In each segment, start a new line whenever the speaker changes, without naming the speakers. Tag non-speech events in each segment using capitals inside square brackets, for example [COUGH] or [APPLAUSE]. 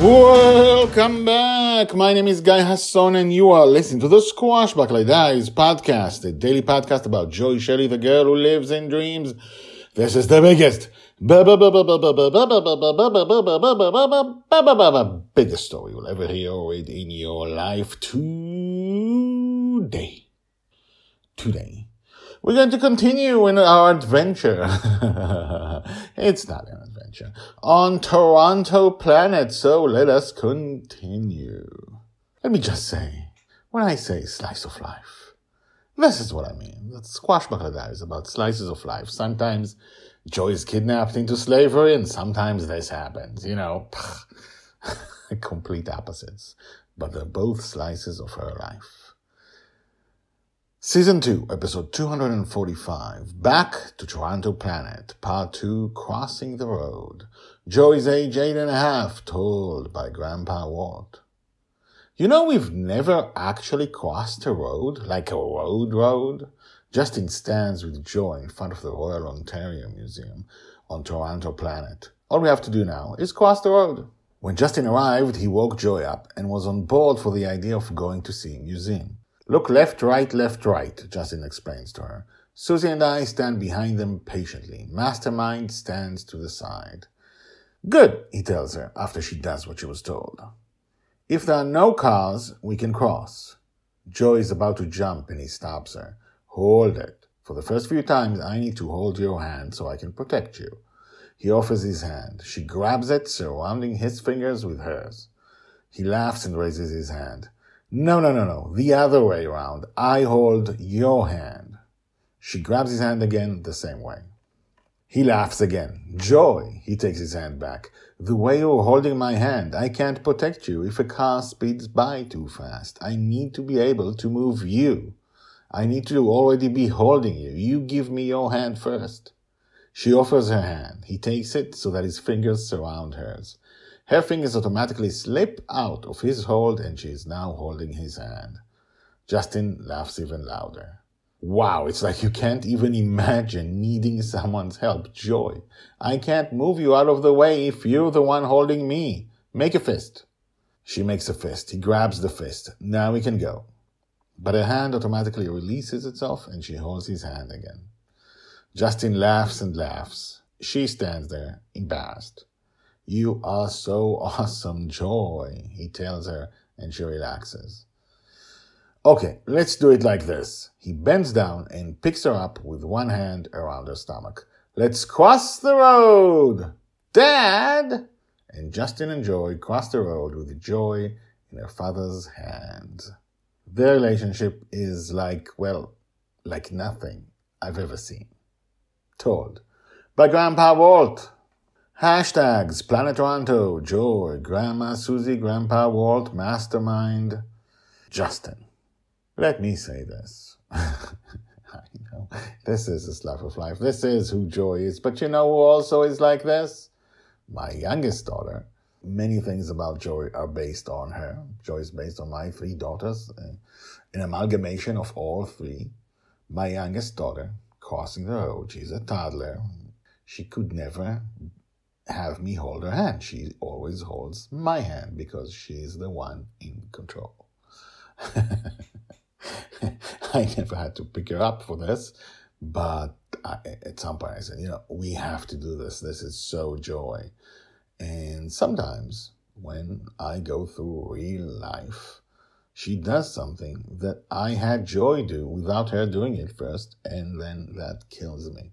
Welcome back. My name is Guy Hasson, and you are listening to the Squashbuckler Diaries podcast, a daily podcast about Joy Shelley, the girl who lives in dreams. This is the biggest, biggest story you'll ever hear in your life today. Today. We're going to continue in our adventure. [LAUGHS] it's not an adventure. On Toronto Planet, so let us continue. Let me just say, when I say slice of life, this is what I mean. The Squashbuckler Diaries is about slices of life. Sometimes Joy is kidnapped into slavery, and sometimes this happens. You know, [LAUGHS] complete opposites. But they're both slices of her life. Season 2, episode 245. Back to Toronto Planet, part 2, Crossing the Road. Joy's age eight and a half, told by Grandpa Walt. You know, we've never actually crossed a road, like a road road. Justin stands with Joy in front of the Royal Ontario Museum on Toronto Planet. All we have to do now is cross the road. When Justin arrived, he woke Joy up and was on board for the idea of going to see a museum. Look left, right, left, right, Justin explains to her. Susie and I stand behind them patiently. Mastermind stands to the side. Good, he tells her after she does what she was told. If there are no cars, we can cross. Joy is about to jump and he stops her. Hold it. For the first few times, I need to hold your hand so I can protect you. He offers his hand. She grabs it, surrounding his fingers with hers. He laughs and raises his hand. No, no, no, no. The other way around. I hold your hand. She grabs his hand again the same way. He laughs again. Joy. He takes his hand back. The way you're holding my hand, I can't protect you if a car speeds by too fast. I need to be able to move you. I need to already be holding you. You give me your hand first. She offers her hand. He takes it so that his fingers surround hers. Her fingers automatically slip out of his hold and she is now holding his hand. Justin laughs even louder. Wow, it's like you can't even imagine needing someone's help. Joy, I can't move you out of the way if you're the one holding me. Make a fist. She makes a fist. He grabs the fist. Now we can go. But her hand automatically releases itself and she holds his hand again. Justin laughs and laughs. She stands there, embarrassed. You are so [LAUGHS] awesome, Joy, he tells her, and she relaxes. Okay, let's do it like this. He bends down and picks her up with one hand around her stomach. Let's cross the road! Dad! And Justin and Joy cross the road with Joy in her father's hand. Their relationship is like, well, like nothing I've ever seen. Told by Grandpa Walt. Hashtags Planet Toronto, Joy, Grandma Susie, Grandpa Walt, Mastermind, Justin. Let me say this. [LAUGHS] I know this is a slice of life. This is who Joy is. But you know who also is like this? My youngest daughter. Many things about Joy are based on her. Joy is based on my three daughters, uh, an amalgamation of all three. My youngest daughter, crossing the road, she's a toddler. She could never have me hold her hand. She always holds my hand because she's the one in control. [LAUGHS] I never had to pick her up for this, but I, at some point I said, you know, we have to do this. This is so joy. And sometimes when I go through real life, she does something that I had joy do without her doing it first, and then that kills me.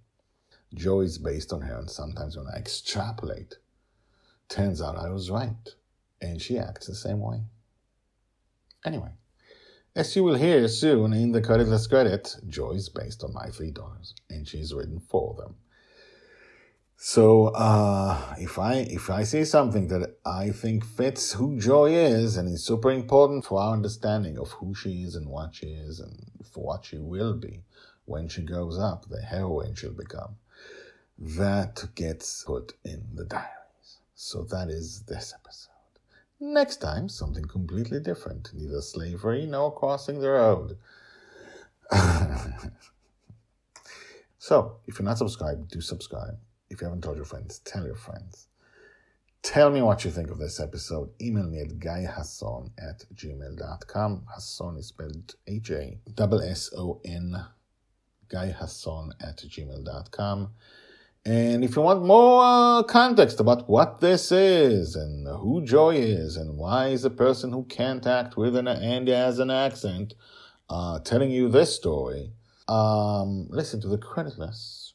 Joy is based on her, and sometimes when I extrapolate, turns out I was right, and she acts the same way. Anyway, As you will hear soon in the creditless credit, Joy is based on my three daughters, and she's written for them. So uh, if I if I see something that I think fits who Joy is and is super important for our understanding of who she is and what she is and for what she will be when she grows up, the heroine she'll become, that gets put in the diaries. So that is this episode. Next time, something completely different. Neither slavery nor crossing the road. [LAUGHS] so, if you're not subscribed, do subscribe. If you haven't told your friends, tell your friends. Tell me what you think of this episode. Email me at guyhasson at gmail.com. Hasson is spelled H A S S O N. Guyhasson at gmail.com. And if you want more context about what this is and who Joy is and why is a person who can't act with an and has an accent uh, telling you this story, um, listen to the creditless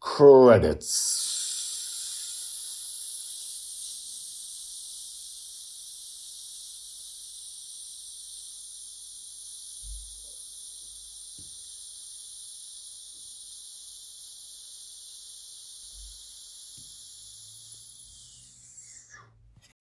credits.